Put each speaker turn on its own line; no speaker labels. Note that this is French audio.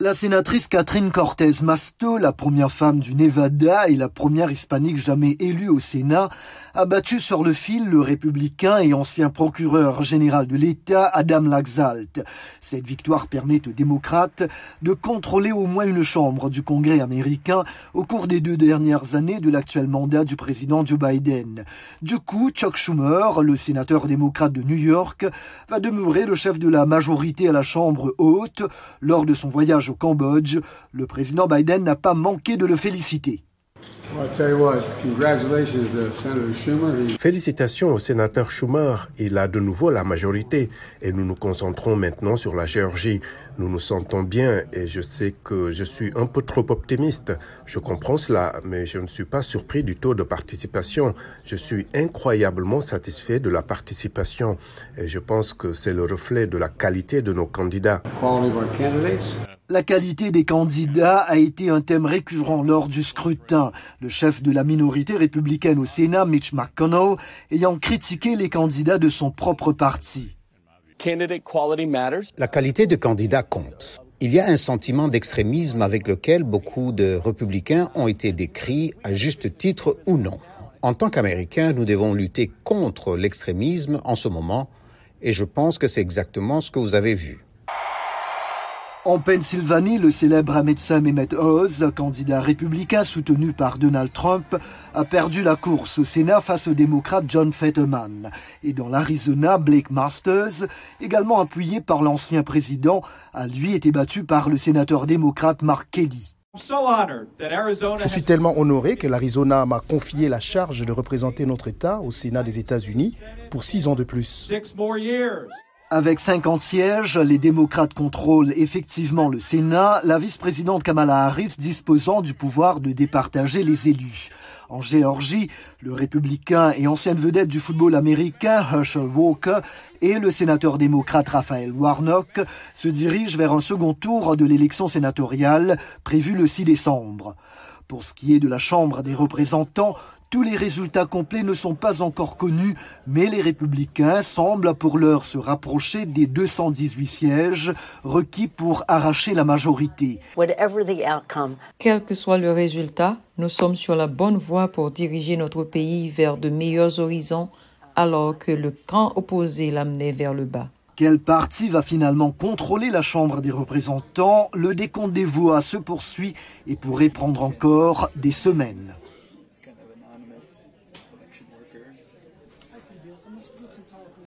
La sénatrice Catherine Cortez Masto, la première femme du Nevada et la première hispanique jamais élue au Sénat, a battu sur le fil le républicain et ancien procureur général de l'État Adam Laxalt. Cette victoire permet aux démocrates de contrôler au moins une chambre du Congrès américain au cours des deux dernières années de l'actuel mandat du président Joe Biden. Du coup, Chuck Schumer, le sénateur démocrate de New York, va demeurer le chef de la majorité à la Chambre haute lors de son voyage au Cambodge, le président Biden n'a pas manqué de le féliciter.
Félicitations au sénateur Schumer. Il a de nouveau la majorité et nous nous concentrons maintenant sur la Géorgie. Nous nous sentons bien et je sais que je suis un peu trop optimiste. Je comprends cela, mais je ne suis pas surpris du taux de participation. Je suis incroyablement satisfait de la participation et je pense que c'est le reflet de la qualité de nos candidats.
La qualité des candidats a été un thème récurrent lors du scrutin. Le chef de la minorité républicaine au Sénat, Mitch McConnell, ayant critiqué les candidats de son propre parti.
La qualité de candidat compte. Il y a un sentiment d'extrémisme avec lequel beaucoup de républicains ont été décrits, à juste titre ou non. En tant qu'Américains, nous devons lutter contre l'extrémisme en ce moment, et je pense que c'est exactement ce que vous avez vu.
En Pennsylvanie, le célèbre médecin Mehmet Oz, candidat républicain soutenu par Donald Trump, a perdu la course au Sénat face au démocrate John Fetterman. Et dans l'Arizona, Blake Masters, également appuyé par l'ancien président, a lui été battu par le sénateur démocrate Mark Kelly.
Je suis tellement honoré que l'Arizona m'a confié la charge de représenter notre État au Sénat des États-Unis pour six ans de plus.
Avec 50 sièges, les démocrates contrôlent effectivement le Sénat, la vice-présidente Kamala Harris disposant du pouvoir de départager les élus. En Géorgie, le républicain et ancienne vedette du football américain Herschel Walker et le sénateur démocrate Raphaël Warnock se dirigent vers un second tour de l'élection sénatoriale prévue le 6 décembre. Pour ce qui est de la Chambre des représentants, tous les résultats complets ne sont pas encore connus, mais les républicains semblent pour l'heure se rapprocher des 218 sièges requis pour arracher la majorité.
Quel que soit le résultat, nous sommes sur la bonne voie pour diriger notre pays vers de meilleurs horizons alors que le camp opposé l'amenait vers le bas.
Quel parti va finalement contrôler la Chambre des représentants? Le décompte des voix se poursuit et pourrait prendre encore des semaines.